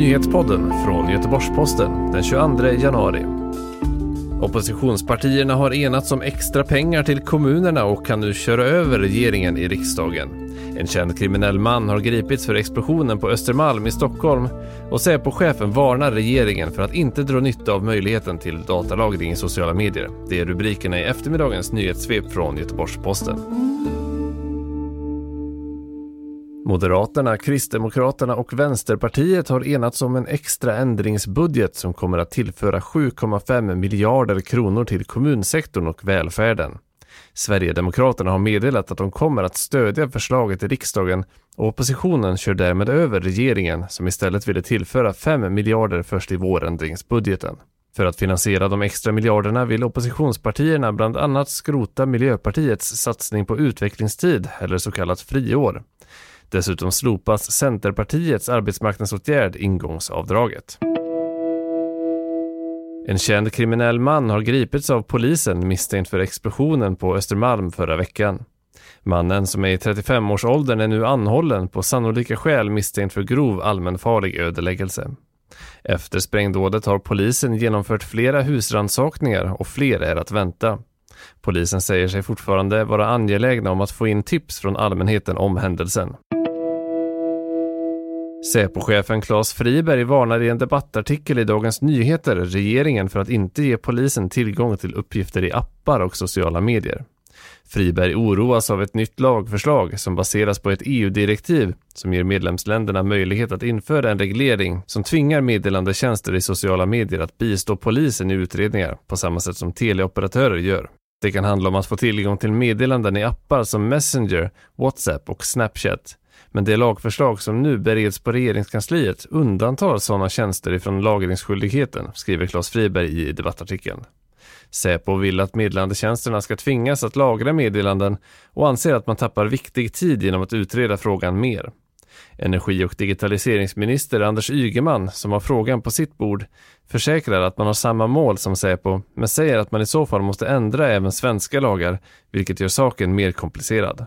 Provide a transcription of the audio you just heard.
Nyhetspodden från Göteborgs-Posten den 22 januari. Oppositionspartierna har enats om extra pengar till kommunerna och kan nu köra över regeringen i riksdagen. En känd kriminell man har gripits för explosionen på Östermalm i Stockholm och Säpo-chefen varnar regeringen för att inte dra nytta av möjligheten till datalagring i sociala medier. Det är rubrikerna i eftermiddagens nyhetssvep från Göteborgs-Posten. Moderaterna, Kristdemokraterna och Vänsterpartiet har enats om en extra ändringsbudget som kommer att tillföra 7,5 miljarder kronor till kommunsektorn och välfärden. Sverigedemokraterna har meddelat att de kommer att stödja förslaget i riksdagen och oppositionen kör därmed över regeringen som istället ville tillföra 5 miljarder först i vårändringsbudgeten. För att finansiera de extra miljarderna vill oppositionspartierna bland annat skrota Miljöpartiets satsning på utvecklingstid eller så kallat friår. Dessutom slopas Centerpartiets arbetsmarknadsåtgärd ingångsavdraget. En känd kriminell man har gripits av polisen misstänkt för explosionen på Östermalm förra veckan. Mannen som är i 35-årsåldern är nu anhållen på sannolika skäl misstänkt för grov allmänfarlig ödeläggelse. Efter sprängdådet har polisen genomfört flera husrannsakningar och fler är att vänta. Polisen säger sig fortfarande vara angelägna om att få in tips från allmänheten om händelsen. Säpochefen Claes Friberg varnar i en debattartikel i Dagens Nyheter regeringen för att inte ge polisen tillgång till uppgifter i appar och sociala medier. Friberg oroas av ett nytt lagförslag som baseras på ett EU-direktiv som ger medlemsländerna möjlighet att införa en reglering som tvingar meddelandetjänster i sociala medier att bistå polisen i utredningar på samma sätt som teleoperatörer gör. Det kan handla om att få tillgång till meddelanden i appar som Messenger, WhatsApp och Snapchat men det lagförslag som nu bereds på regeringskansliet undantar sådana tjänster ifrån lagringsskyldigheten, skriver Claes Friberg i debattartikeln. Säpo vill att meddelandetjänsterna ska tvingas att lagra meddelanden och anser att man tappar viktig tid genom att utreda frågan mer. Energi och digitaliseringsminister Anders Ygeman, som har frågan på sitt bord, försäkrar att man har samma mål som Säpo, men säger att man i så fall måste ändra även svenska lagar, vilket gör saken mer komplicerad.